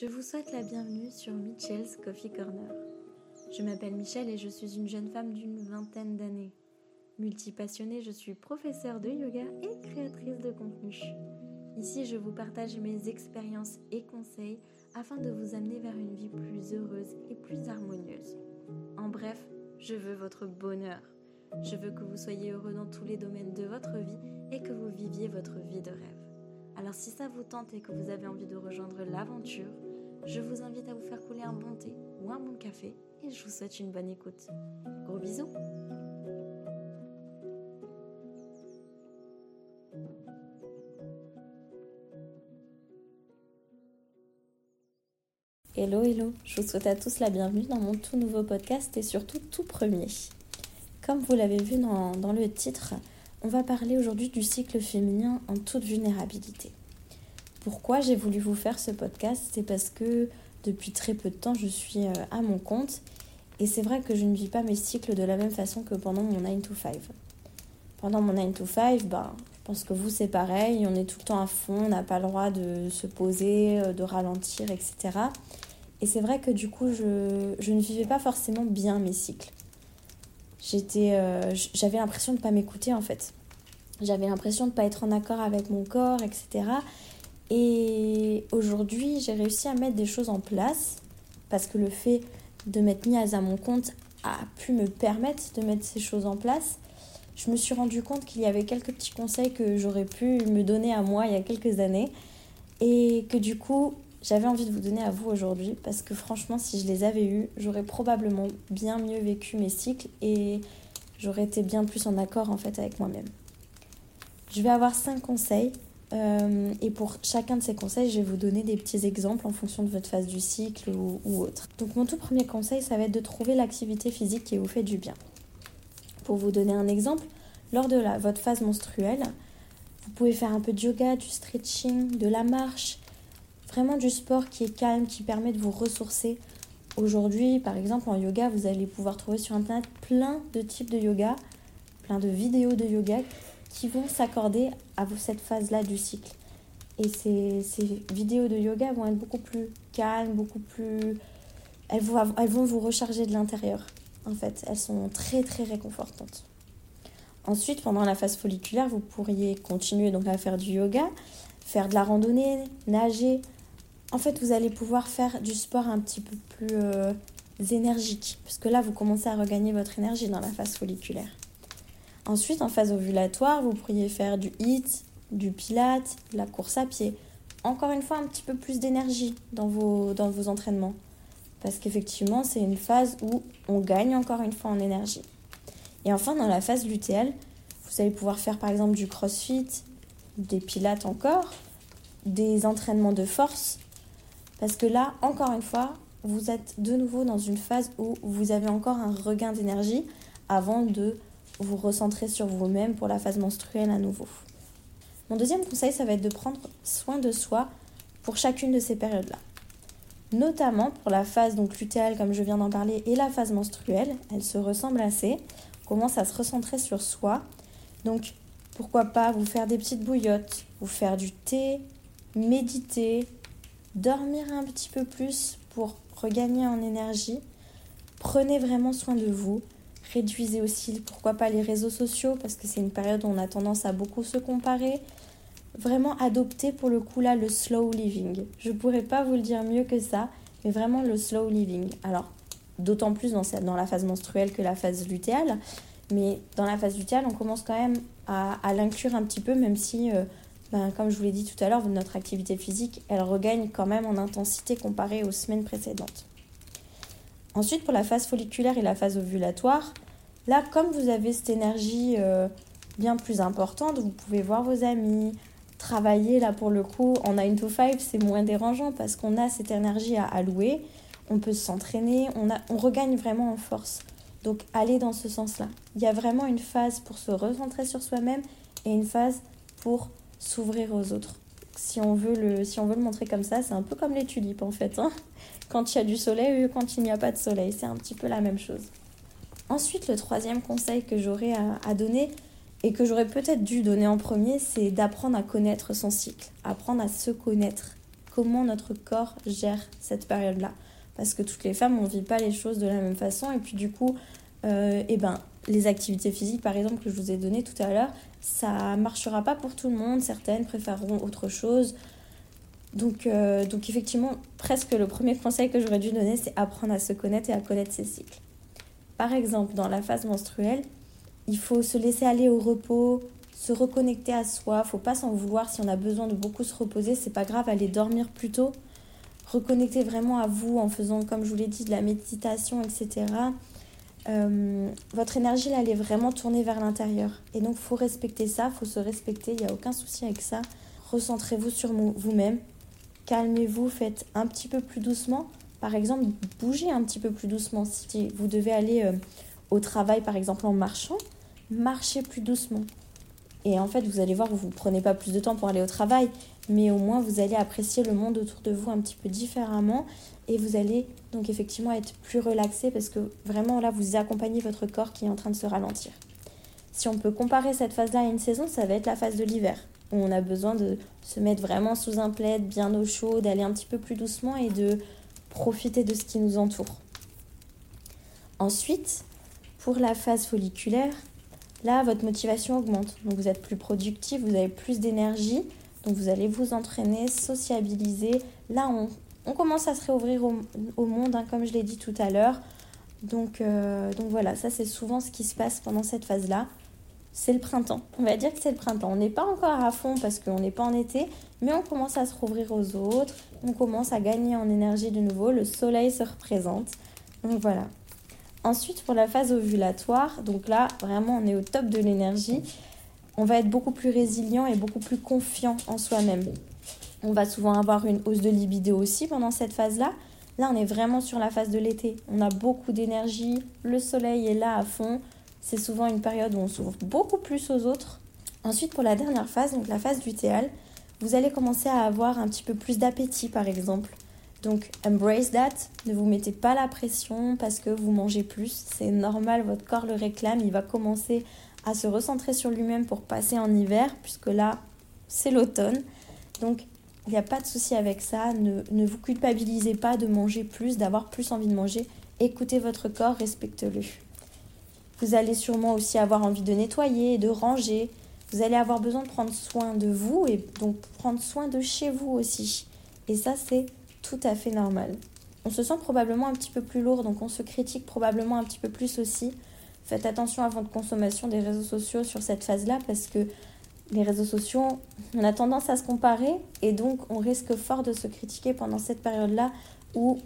Je vous souhaite la bienvenue sur Michelle's Coffee Corner. Je m'appelle Michelle et je suis une jeune femme d'une vingtaine d'années. Multipassionnée, je suis professeure de yoga et créatrice de contenu. Ici, je vous partage mes expériences et conseils afin de vous amener vers une vie plus heureuse et plus harmonieuse. En bref, je veux votre bonheur. Je veux que vous soyez heureux dans tous les domaines de votre vie et que vous viviez votre vie de rêve. Alors si ça vous tente et que vous avez envie de rejoindre l'aventure, je vous invite à vous faire couler un bon thé ou un bon café et je vous souhaite une bonne écoute. Gros bisous Hello, hello, je vous souhaite à tous la bienvenue dans mon tout nouveau podcast et surtout tout premier. Comme vous l'avez vu dans, dans, le titre, on va parler aujourd'hui du cycle féminin en toute vulnérabilité. Pourquoi j'ai voulu vous faire ce podcast C'est parce que depuis très peu de temps, je suis euh, à mon compte et c'est vrai que je ne vis pas mes cycles de la même façon que pendant mon 9 to 5. Pendant mon 9 to 5, ben, je pense que vous c'est pareil, on est tout le temps à fond, on n'a pas le droit de se poser, euh, de ralentir, etc. Et c'est vrai que du coup, je, je, ne vivais pas forcément bien mes cycles. J'étais, euh, j'avais l'impression de ne pas m'écouter en fait. J'avais l'impression de ne pas être en accord avec mon corps, etc. Et aujourd'hui, j'ai réussi à mettre des choses en place parce que le fait de m'être mise à mon compte a pu me permettre de mettre ces choses en place. Je me suis rendu compte qu'il y avait quelques petits conseils que j'aurais pu me donner à moi il y a quelques années et que du coup, j'avais envie de vous donner à vous aujourd'hui parce que franchement, si je les avais eus, j'aurais probablement bien mieux vécu mes cycles et j'aurais été bien plus en accord en fait avec moi-même. Je vais avoir cinq conseils euh, et pour chacun de ces conseils, je vais vous donner des petits exemples en fonction de votre phase du cycle ou, autre. Donc mon tout premier conseil, ça va être de trouver l'activité physique qui vous fait du bien. Pour vous donner un exemple, lors de votre phase menstruelle, vous pouvez faire un peu de yoga, du stretching, de la marche, vraiment du sport qui est calme, qui permet de vous ressourcer. Aujourd'hui, par exemple, en yoga, vous allez pouvoir trouver sur Internet plein de types de yoga, plein de vidéos de yoga qui vont s'accorder à cette phase-là du cycle. Et ces, vidéos de yoga vont être beaucoup plus calmes, beaucoup plus... Elles vont, elles vont vous recharger de l'intérieur, en fait. Elles sont très, très réconfortantes. Ensuite, pendant la phase folliculaire, vous pourriez continuer donc à faire du yoga, faire de la randonnée, nager, en fait, vous allez pouvoir faire du sport un petit peu plus euh, énergique, parce que là, vous commencez à regagner votre énergie dans la phase folliculaire. Ensuite, en phase ovulatoire, vous pourriez faire du HIIT, du pilate, la course à pied. Encore une fois, un petit peu plus d'énergie dans vos, dans vos entraînements. Parce qu'effectivement, c'est une phase où on gagne encore une fois en énergie. Et enfin, dans la phase lutéale, vous allez pouvoir faire par exemple du crossfit, des pilates encore, des entraînements de force, parce que là, encore une fois, vous êtes de nouveau dans une phase où vous avez encore un regain d'énergie avant de vous recentrer sur vous-même pour la phase menstruelle à nouveau. Mon deuxième conseil, ça va être de prendre soin de soi pour chacune de ces périodes-là. Notamment pour la phase donc lutéale, comme je viens d'en parler, et la phase menstruelle, elles se ressemblent assez. On commence à se recentrer sur soi. Donc, pourquoi pas vous faire des petites bouillottes, vous faire du thé, méditer, dormir un petit peu plus pour regagner en énergie. Prenez vraiment soin de vous. Réduisez aussi, pourquoi pas, les réseaux sociaux, parce que c'est une période où on a tendance à beaucoup se comparer. Vraiment adoptez pour le coup là le slow living. Je pourrais pas vous le dire mieux que ça, mais vraiment le slow living. Alors, d'autant plus dans, dans la phase menstruelle que la phase lutéale. Mais dans la phase lutéale, on commence quand même à, à l'inclure un petit peu, même si euh, ben, comme je vous l'ai dit tout à l'heure, notre activité physique, elle regagne quand même en intensité comparée aux semaines précédentes. Ensuite, pour la phase folliculaire et la phase ovulatoire, là, comme vous avez cette énergie euh, bien plus importante, vous pouvez voir vos amis, travailler là pour le coup en 9 to 5, c'est moins dérangeant parce qu'on a cette énergie à allouer, on peut s'entraîner, on, regagne vraiment en force. Donc allez dans ce sens-là. Il y a vraiment une phase pour se recentrer sur soi-même et une phase pour s'ouvrir aux autres. Si on, veut le, si on veut le montrer comme ça, c'est un peu comme les tulipes en fait. Hein quand il y a du soleil ou quand il n'y a pas de soleil, c'est un petit peu la même chose. Ensuite, le troisième conseil que j'aurais à, donner et que j'aurais peut-être dû donner en premier, c'est d'apprendre à connaître son cycle, apprendre à se connaître. comment notre corps gère cette période-là. Parce que toutes les femmes, on ne vit pas les choses de la même façon. Et puis du coup, euh, eh ben, les activités physiques, par exemple, que je vous ai donné tout à l'heure, ça marchera pas pour tout le monde. Certaines préféreront autre chose. Donc, euh, donc effectivement, presque le premier conseil que j'aurais dû donner, c'est apprendre à se connaître et à connaître ses cycles. Par exemple, dans la phase menstruelle, il faut se laisser aller au repos, se reconnecter à soi. Faut pas s'en vouloir si on a besoin de beaucoup se reposer. C'est pas grave, aller dormir plus tôt. Reconnecter vraiment à vous en faisant, comme je vous l'ai dit, de la méditation, etc. Euh, votre énergie, elle est vraiment tournée vers l'intérieur. Et donc, faut respecter ça, faut se respecter. Il n'y a aucun souci avec ça. Recentrez-vous sur vous-même. Calmez-vous, faites un petit peu plus doucement. Par exemple, bougez un petit peu plus doucement. Si vous devez aller euh, au travail, par exemple, en marchant, marchez plus doucement. Et en fait, vous allez voir, vous ne prenez pas plus de temps pour aller au travail, mais au moins vous allez apprécier le monde autour de vous un petit peu différemment et vous allez donc effectivement être plus relaxé parce que vraiment là, vous accompagnez votre corps qui est en train de se ralentir. Si on peut comparer cette phase-là à une saison, ça va être la phase de l'hiver, où on a besoin de se mettre vraiment sous un plaid, bien au chaud, d'aller un petit peu plus doucement et de profiter de ce qui nous entoure. Ensuite, pour la phase folliculaire, Là, votre motivation augmente. Donc vous êtes plus productif, vous avez plus d'énergie. Donc vous allez vous entraîner, sociabiliser. Là, on, commence à se réouvrir au, monde, hein, comme je l'ai dit tout à l'heure. Donc, euh, donc voilà, ça c'est souvent ce qui se passe pendant cette phase-là. C'est le printemps. On va dire que c'est le printemps. On n'est pas encore à fond parce qu'on n'est pas en été, mais on commence à se rouvrir aux autres. On commence à gagner en énergie de nouveau. Le soleil se représente. Donc voilà, Ensuite, pour la phase ovulatoire, donc là, vraiment, on est au top de l'énergie. On va être beaucoup plus résilient et beaucoup plus confiant en soi-même. On va souvent avoir une hausse de libido aussi pendant cette phase-là. Là, on est vraiment sur la phase de l'été. On a beaucoup d'énergie, le soleil est là à fond. C'est souvent une période où on s'ouvre beaucoup plus aux autres. Ensuite, pour la dernière phase, donc la phase lutéale, vous allez commencer à avoir un petit peu plus d'appétit, par exemple. Donc, embrace that. Ne vous mettez pas la pression parce que vous mangez plus. C'est normal, votre corps le réclame. Il va commencer à se recentrer sur lui-même pour passer en hiver, puisque là, c'est l'automne. Donc, il n'y a pas de souci avec ça. Ne, ne, vous culpabilisez pas de manger plus, d'avoir plus envie de manger. Écoutez votre corps, respectez-le. Vous allez sûrement aussi avoir envie de nettoyer, de ranger. Vous allez avoir besoin de prendre soin de vous et donc prendre soin de chez vous aussi. Et ça, c'est tout à fait normal. On se sent probablement un petit peu plus lourd, donc on se critique probablement un petit peu plus aussi. Faites attention à votre consommation des réseaux sociaux sur cette phase-là parce que les réseaux sociaux, on a tendance à se comparer et donc on risque fort de se critiquer pendant cette période-là où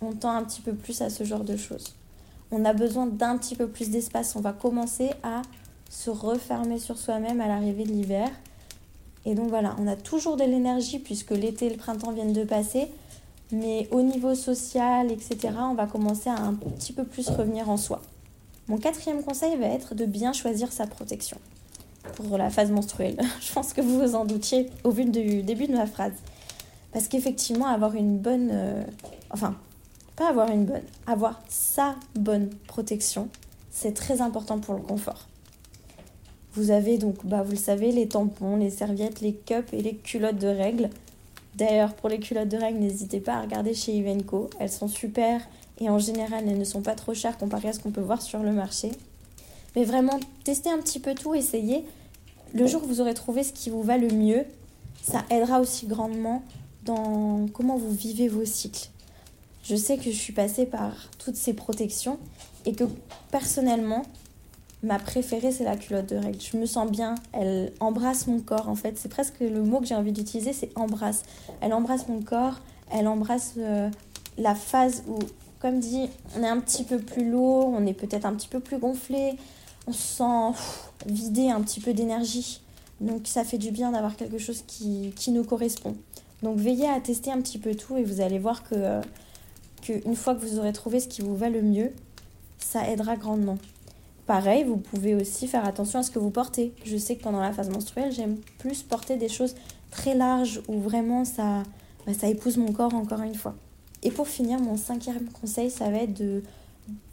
on tend un petit peu plus à ce genre de choses. On a besoin d'un petit peu plus d'espace. On va commencer à se refermer sur soi-même à l'arrivée de l'hiver. Et donc voilà, on a toujours de l'énergie puisque l'été et le printemps viennent de passer, mais au niveau social, etc., on va commencer à un petit peu plus revenir en soi. Mon quatrième conseil va être de bien choisir sa protection pour la phase menstruelle. Je pense que vous vous en doutiez au du début de ma phrase. Parce qu'effectivement, avoir une bonne... Euh, enfin, avoir une bonne, avoir sa bonne protection, c'est très important pour le confort. Vous avez donc, bah, vous le savez, les tampons, les serviettes, les cups et les culottes de règles. D'ailleurs, pour les culottes de règles, n'hésitez pas à regarder chez Ivenco. Elles sont super et en général, elles ne sont pas trop chères comparées à ce qu'on peut voir sur le marché. Mais vraiment, testez un petit peu tout, essayez. Le jour où vous aurez trouvé ce qui vous va le mieux, ça aidera aussi grandement dans comment vous vivez vos cycles. Je sais que je suis passée par toutes ces protections et que personnellement, Ma préférée, c'est la culotte de règle. Je me sens bien, elle embrasse mon corps en fait. C'est presque le mot que j'ai envie d'utiliser, c'est embrasse. Elle embrasse mon corps, elle embrasse euh, la phase où, comme dit, on est un petit peu plus lourd, on est peut-être un petit peu plus gonflé, on se sent vidé un petit peu d'énergie. Donc ça fait du bien d'avoir quelque chose qui, qui, nous correspond. Donc veillez à tester un petit peu tout et vous allez voir que, euh, que une fois que vous aurez trouvé ce qui vous va le mieux, ça aidera grandement. Pareil, vous pouvez aussi faire attention à ce que vous portez. Je sais que pendant la phase menstruelle, j'aime plus porter des choses très larges où vraiment ça, bah, ça épouse mon corps encore une fois. Et pour finir, mon cinquième conseil, ça va être de,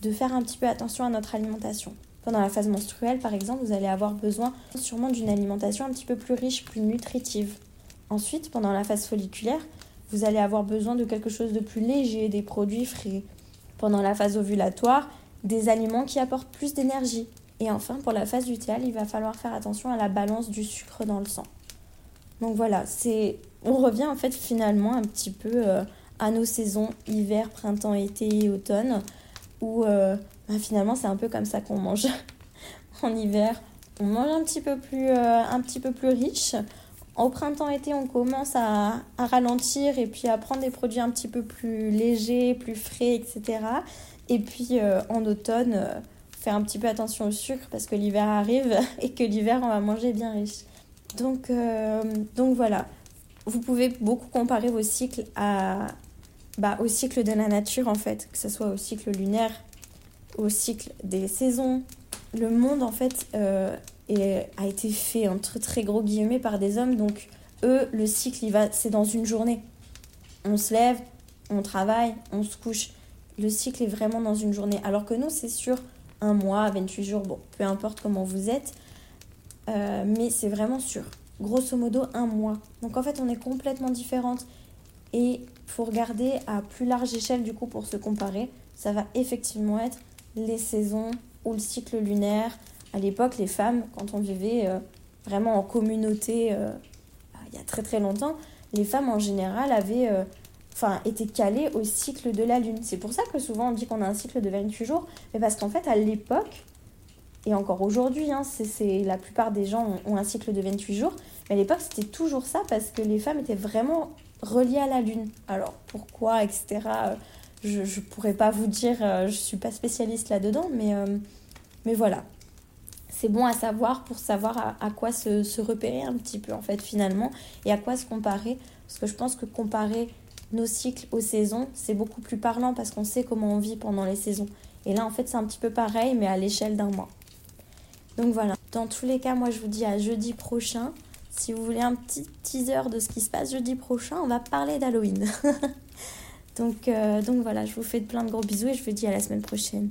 de faire un petit peu attention à notre alimentation. Pendant la phase menstruelle, par exemple, vous allez avoir besoin sûrement d'une alimentation un petit peu plus riche, plus nutritive. Ensuite, pendant la phase folliculaire, vous allez avoir besoin de quelque chose de plus léger, des produits frais. Pendant la phase ovulatoire, des aliments qui apportent plus d'énergie. Et enfin, pour la phase lutéale, il va falloir faire attention à la balance du sucre dans le sang. Donc voilà, c'est on revient en fait finalement un petit peu euh, à nos saisons hiver, printemps, été et automne où euh, bah, finalement c'est un peu comme ça qu'on mange en hiver. On mange un euh, un petit peu plus riche. Au printemps-été, on commence à, ralentir et puis à prendre des produits un petit peu plus légers, plus frais, etc. Et puis en automne, faire un petit peu attention au sucre parce que l'hiver arrive et que l'hiver, on va manger bien riche. Donc, donc voilà, vous pouvez beaucoup comparer vos cycles à, bah, au cycle de la nature en fait, que ce soit au cycle lunaire, au cycle des saisons. Le monde en fait a été fait entre très gros guillemets par des hommes, donc eux le cycle il va, c'est dans une journée. On se lève, on travaille, on se couche. Le cycle est vraiment dans une journée, alors que nous c'est sur un mois, 28 jours, bon, peu importe comment vous êtes, euh, mais c'est vraiment sur grosso modo un mois. Donc en fait, on est complètement différentes. Et faut regarder à plus large échelle du coup pour se comparer. Ça va effectivement être les saisons ou le cycle lunaire. À l'époque, les femmes, quand on vivait euh, vraiment en communauté euh, il y a très très longtemps, les femmes en général avaient euh, enfin, été calées au cycle de la lune. C'est pour ça que souvent on dit qu'on a un cycle de 28 jours, mais parce qu'en fait, à l'époque, et encore aujourd'hui, hein, c'est, la plupart des gens ont, un cycle de 28 jours. Mais à l'époque, c'était toujours ça parce que les femmes étaient vraiment reliées à la Lune. Alors pourquoi, etc. Je ne pourrais pas vous dire, je ne suis pas spécialiste là-dedans, mais, mais voilà. C'est bon à savoir pour savoir à, quoi se, repérer un petit peu, en fait, finalement, et à quoi se comparer. Parce que je pense que comparer nos cycles aux saisons, c'est beaucoup plus parlant parce qu'on sait comment on vit pendant les saisons. Et là, en fait, c'est un petit peu pareil, mais à l'échelle d'un mois. Donc voilà, dans tous les cas, moi je vous dis à jeudi prochain. Si vous voulez un petit teaser de ce qui se passe jeudi prochain, on va parler d'Halloween. donc, euh, donc voilà, je vous fais plein de gros bisous et je vous dis à la semaine prochaine.